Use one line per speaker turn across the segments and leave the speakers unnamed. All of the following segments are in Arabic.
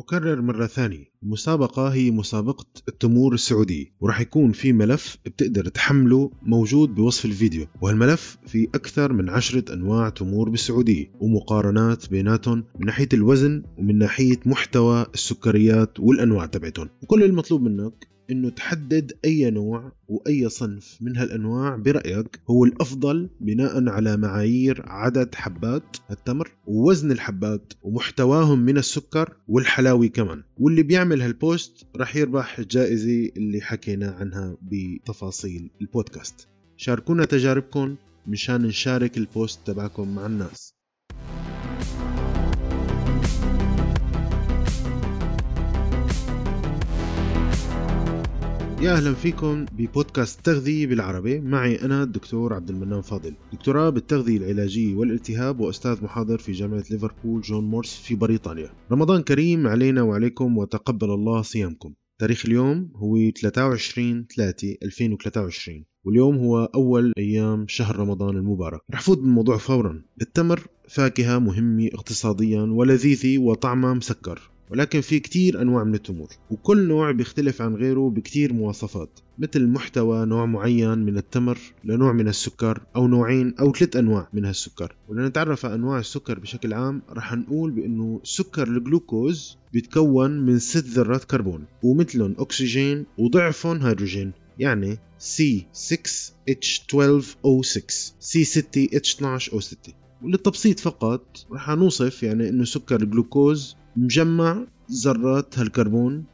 أكرر مرة ثانية. المسابقة هي مسابقة التمور السعودية وراح يكون في ملف بتقدر تحمله موجود بوصف الفيديو وهالملف فيه أكثر من عشرة أنواع تمور بالسعودية ومقارنات بيناتهم من ناحية الوزن ومن ناحية محتوى السكريات والأنواع تبعتهم. وكل المطلوب منك إنه تحدد أي نوع وأي صنف من هالأنواع برأيك هو الأفضل بناء على معايير عدد حبات التمر ووزن الحبات ومحتواهم من السكر والحلاوي كمان. واللي بيعمل هالبوست رح يربح الجائزة اللي حكينا عنها بتفاصيل البودكاست. شاركونا تجاربكم مشان نشارك ال post تبعكم مع الناس. يا أهلا فيكم ببودكاست تغذية بالعربي. معي أنا الدكتور عبد المنان فاضل. دكتوراه بالتغذية العلاجية والالتهاب وأستاذ محاضر في جامعة ليفربول جون مورس في بريطانيا. رمضان كريم علينا وعليكم وتقبل الله صيامكم. تاريخ اليوم هو 23 3 2023 واليوم هو أول أيام شهر رمضان المبارك. رح فوت بالموضوع فورا. التمر فاكهة مهمة اقتصاديا ولذيذة وطعمها مسكر. ولكن في كتير أنواع من التمور وكل نوع بيختلف عن غيره بكتير مواصفات مثل محتوى نوع معين من التمر لنوع من السكر أو نوعين أو ثلاث أنواع من هالسكر. ولنتعرف على أنواع السكر بشكل عام رح نقول بأنه سكر الجلوكوز بيتكون من ست ذرات كربون ومثلهم أكسجين وضعفهم هيدروجين يعني C6H12O6 C6H12O6 وللتبسيط فقط رح نوصف يعني إنه سكر الجلوكوز مجمع ذرات هالكربون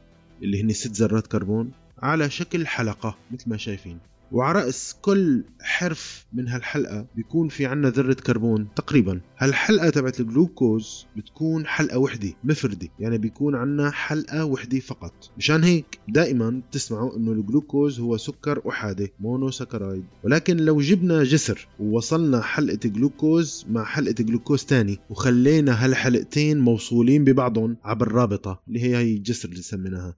اللي هن ست ذرات كربون على شكل حلقة مثل ما شايفين. وعلى رأس كل حرف من هالحلقة بيكون في عنا ذرة كربون تقريبا. هالحلقة تبعت الجلوكوز بتكون حلقة وحدة مفردة. يعني بيكون عنا حلقة وحدة فقط. مشان هيك دائما تسمعوا إنه الجلوكوز هو سكر احادي monosaccharide. ولكن لو جبنا جسر ووصلنا حلقة جلوكوز مع حلقة جلوكوز تاني وخلينا هالحلقتين موصولين ببعضهم عبر رابطة اللي هي هي الجسر اللي سميناها.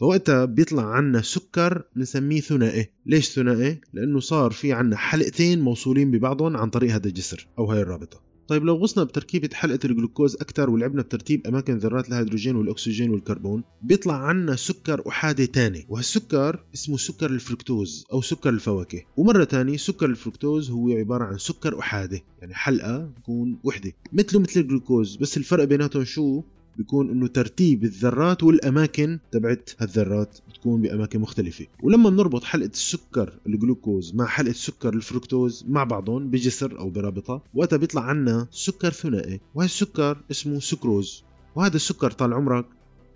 فوقتها بيطلع عنا سكر بنسميه ثنائي. ليش ثنائي؟ لأنه صار في عنا حلقتين موصولين ببعضهم عن طريق هذا الجسر أو هاي الرابطة. طيب لو غصنا بتركيبة حلقة الجلوكوز أكثر ولعبنا بترتيب أماكن ذرات الهيدروجين والأكسجين والكربون بيطلع عنا سكر أحادي تاني وهالسكر اسمه سكر الفركتوز أو سكر الفواكه. ومرة تانية سكر الفركتوز هو عبارة عن سكر أحادي يعني حلقة بتكون وحدة. مثله مثل الجلوكوز بس الفرق بيناتهم شو؟ بيكون إنه ترتيب الذرات والأماكن تبعت هالذرات بتكون بأماكن مختلفة. ولما بنربط حلقة السكر الجلوكوز مع حلقة سكر الفركتوز مع بعضهم بجسر أو برابطة وقتها بيطلع عنا سكر ثنائي. وهالسكر اسمه سكروز. وهذا السكر طال عمرك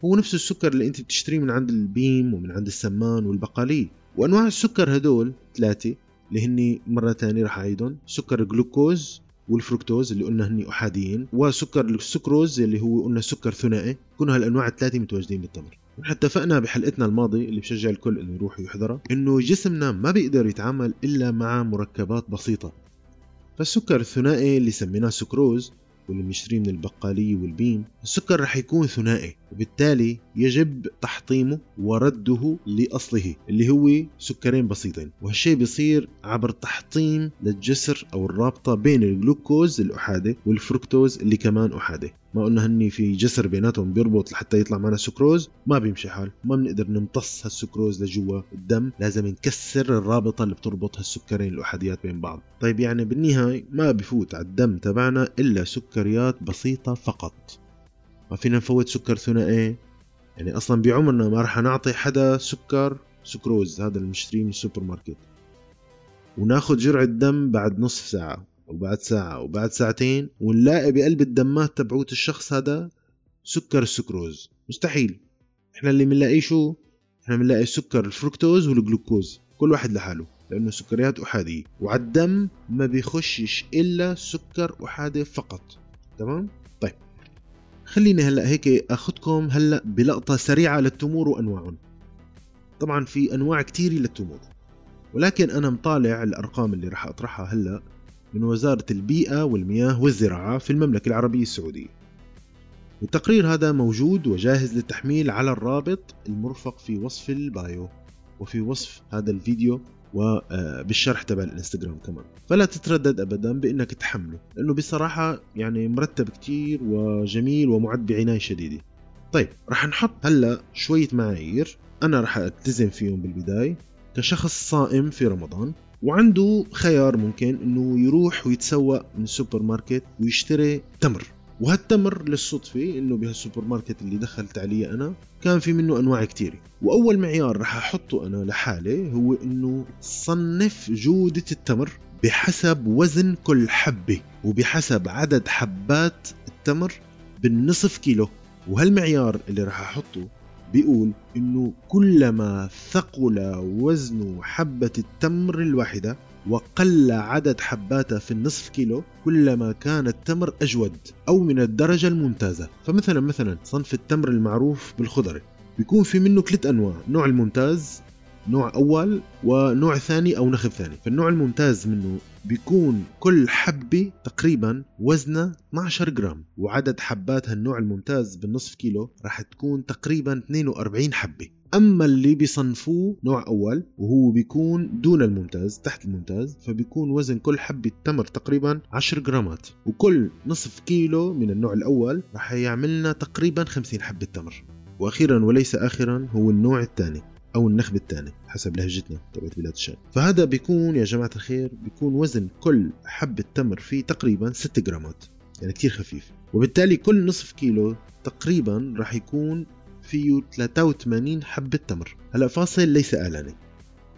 هو نفس السكر اللي أنت بتشتريه من عند البيم ومن عند السمان والبقالية. وأنواع السكر هدول ثلاثة اللي هني مرة تانية رح أعيدهم. سكر الجلوكوز والفركتوز اللي قلنا هني أحاديين وسكر السكروز اللي هو قلنا سكر ثنائي كل هالانواع الثلاثة متواجدين بالتمر. نحن اتفقنا بحلقتنا الماضي اللي بشجع الكل إنه يروح يحضرها إنه جسمنا ما بيقدر يتعامل إلا مع مركبات بسيطة. فالسكر الثنائي اللي سميناه سكروز واللي بنشتريه من البقالية والبيم السكر رح يكون ثنائي وبالتالي يجب تحطيمه ورده لأصله اللي هو سكرين بسيطين وهالشي بيصير عبر تحطيم للجسر أو الرابطة بين الجلوكوز الأحادي والفركتوز اللي كمان أحادي. ما قلنا هني في جسر بيناتهم بيربط لحتى يطلع معنا سكروز ما بيمشي حال. ما بنقدر نمتص هالسكروز لجوا الدم لازم نكسر الرابطة اللي بتربط هالسكرين الأحاديات بين بعض. طيب يعني بالنهاية ما بفوت على الدم تبعنا إلا سكريات بسيطة فقط. ما فينا نفوت سكر ثنائي. يعني أصلا بعمرنا ما رح نعطي حدا سكر سكروز هذا المشتري من السوبر ماركت. وناخذ جرعة دم بعد نصف ساعة. وبعد ساعة وبعد ساعتين ونلاقي بقلب الدمات تبعوت الشخص هذا سكر السكروز. مستحيل. إحنا اللي بنلاقيه شو؟ إحنا بنلاقي سكر الفركتوز والجلوكوز. كل واحد لحاله لأنه سكريات أحادية. وعلى الدم ما بيخشش إلا سكر أحادي فقط. تمام؟ طيب. خليني هلأ هيك أخذكم هلأ بلقطة سريعة للتمور وأنواعهم. طبعا في أنواع كثيره للتمور. ولكن أنا مطالع الأرقام اللي راح أطرحها هلأ. من وزارة البيئة والمياه والزراعة في المملكة العربية السعودية. التقرير هذا موجود وجاهز للتحميل على الرابط المرفق في وصف ال bio وفي وصف هذا الفيديو وبالشرح تبع الانستغرام كمان. فلا تتردد ابدا بإنك تحمله لأنه بصراحة يعني مرتب كتير وجميل ومعد بعناية شديدة. طيب رح نحط هلأ شوية معايير. أنا رح ألتزم فيهم بالبداية. كشخص صائم في رمضان وعنده خيار ممكن إنه يروح ويتسوق من السوبر ماركت ويشتري تمر. وهالتمر للصدفة إنه بهالسوبر ماركت اللي دخلت عليه أنا كان في منه أنواع كتيرة. وأول معيار رح أحطه أنا لحالي هو إنه صنف جودة التمر بحسب وزن كل حبة وبحسب عدد حبات التمر بالنصف كيلو. وهالمعيار اللي رح أحطه بيقول إنه كلما ثقل وزن حبة التمر الواحدة وقل عدد حباتها في النصف كيلو كلما كان التمر أجود أو من الدرجة الممتازة. فمثلا مثلا صنف التمر المعروف بالخضري بيكون في منه ثلاث أنواع. نوع الممتاز نوع أول ونوع ثاني أو نخب ثاني. فالنوع الممتاز منه بيكون كل حبة تقريبا وزنها 12 جرام. وعدد حبات هالنوع الممتاز بالنصف كيلو راح تكون تقريبا 42 حبة. أما اللي بيصنفوه نوع أول وهو بيكون دون الممتاز تحت الممتاز فبيكون وزن كل حبة تمر تقريبا 10 جرامات. وكل نصف كيلو من النوع الأول راح يعملنا تقريبا 50 حبة تمر. وأخيرا وليس اخرا هو النوع الثاني. أو النخب الثاني حسب لهجتنا تبعت بلاد الشام. فهذا بيكون يا جماعة الخير بيكون وزن كل حبه تمر فيه تقريبا 6 جرامات يعني كثير خفيف. وبالتالي كل نصف كيلو تقريبا راح يكون فيه 83 حبة تمر هلأ فاصل ليس اعلاني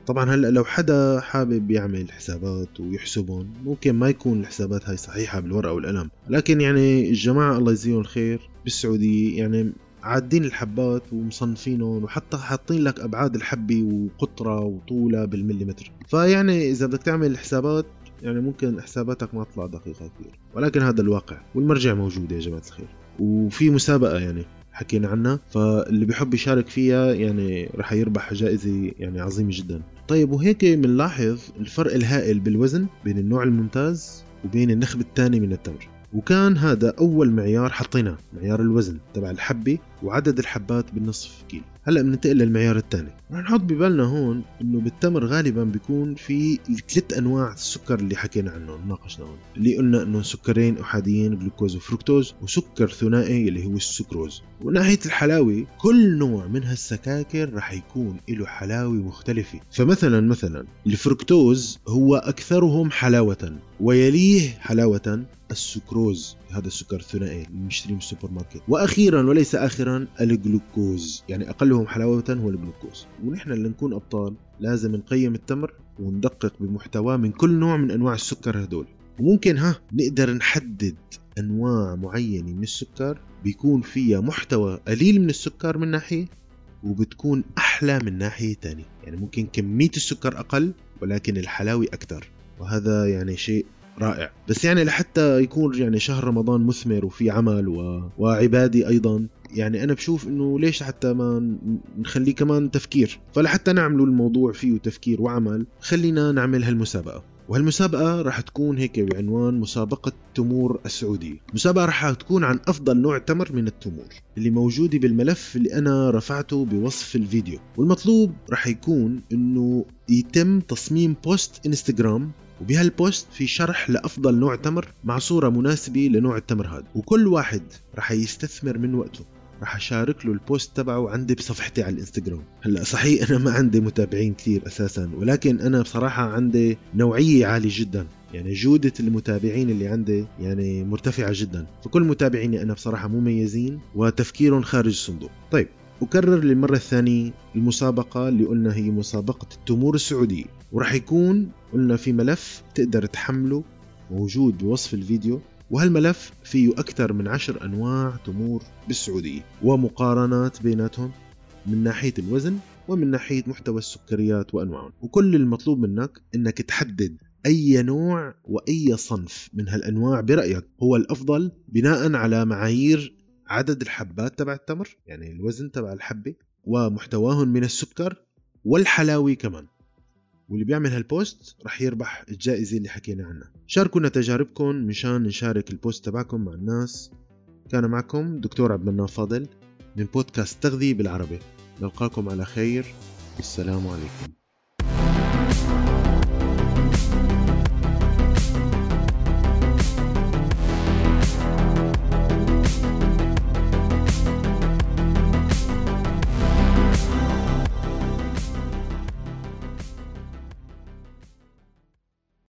طبعا هلأ لو حدا حابب يعمل حسابات ويحسبهم ممكن ما يكون الحسابات هاي صحيحة بالورقة والقلم. لكن يعني الجماعة الله يجزيهم الخير بالسعودية يعني عادين الحبات ومصنفينهم وحتى حاطين لك أبعاد الحبه وقطرة وطولها بالمليمتر. فيعني إذا بدك تعمل حسابات يعني ممكن حساباتك ما تطلع دقيقة كثير ولكن هذا الواقع والمرجع موجود يا جماعة الخير. وفي مسابقة يعني حكينا عنها فاللي بيحب يشارك فيها يعني رح يربح جائزة يعني عظيمة جدا. طيب وهيك بنلاحظ الفرق الهائل بالوزن بين النوع الممتاز وبين النخب الثاني من التمر. وكان هذا أول معيار حطيناه معيار الوزن تبع الحبة وعدد الحبات بالنصف كيلو. هلأ بننتقل للمعيار الثاني. رح نحط ببالنا هون إنه بالتمر غالبا بيكون في ثلاث أنواع السكر اللي حكينا عنهم ناقشناهم اللي قلنا إنه سكرين أحاديين جلوكوز وفركتوز وسكر ثنائي اللي هو السكروز. وناحية الحلاوة كل نوع من هالسكاكر رح يكون له حلاوة مختلفة. فمثلا مثلا الفركتوز هو أكثرهم حلاوة ويليه حلاوة السكروز هذا السكر الثنائي اللي بنشتريه من السوبر ماركت وأخيرا وليس اخرا الجلوكوز. يعني أقلهم حلاوه هو الجلوكوز. ونحن اللي نكون أبطال. لازم نقيم التمر وندقق بمحتواه من كل نوع من أنواع السكر هدول وممكن ها نقدر نحدد أنواع معينة من السكر. بيكون فيها محتوى قليل من السكر من ناحية وبتكون أحلى من ناحية تانية. يعني ممكن كمية السكر أقل ولكن الحلاوة أكثر وهذا يعني شيء رائع. بس يعني لحتى يكون يعني شهر رمضان مثمر وفي عمل و... وعبادي أيضا يعني أنا بشوف إنه ليش حتى ما نخليه كمان تفكير. فلحتى نعملوا الموضوع فيه تفكير وعمل خلينا نعمل هالمسابقة. وهالمسابقة راح تكون هيك بعنوان مسابقة تمور السعودية. مسابقة راح تكون عن أفضل نوع تمر من التمور اللي موجودة بالملف اللي أنا رفعته بوصف الفيديو. والمطلوب راح يكون أنه يتم تصميم بوست إنستغرام وبهالبوست في شرح لأفضل نوع تمر مع صورة مناسبة لنوع التمر هذا. وكل واحد رح يستثمر من وقته. رح أشارك له البوست تبعه عندي بصفحتي على الإنستغرام. هلأ صحيح أنا ما عندي متابعين كثير أساسا ولكن أنا بصراحة عندي نوعية عالية جدا. يعني جودة المتابعين اللي عندي يعني مرتفعة جدا. فكل متابعيني أنا بصراحة مميزين وتفكيرهم خارج الصندوق. طيب أكرر للمرة الثانية المسابقة اللي قلنا هي مسابقة التمور السعودية ورح يكون قلنا في ملف تقدر تحمله موجود بوصف الفيديو وهالملف فيه أكثر من عشر أنواع تمور بالسعودية ومقارنات بيناتهم من ناحية الوزن ومن ناحية محتوى السكريات وأنواعهم. وكل المطلوب منك أنك تحدد أي نوع وأي صنف من هالأنواع برأيك. هو الأفضل بناء على معايير عدد الحبات تبع التمر يعني الوزن تبع الحبة ومحتواهم من السكر والحلاوة كمان. واللي بيعمل هالبوست رح يربح الجائزة اللي حكينا عنها. شاركونا تجاربكم مشان نشارك البوست تبعكم مع الناس. كان معكم دكتور عبد المنان فاضل من بودكاست تغذية بالعربي. نلقاكم على خير. والسلام عليكم.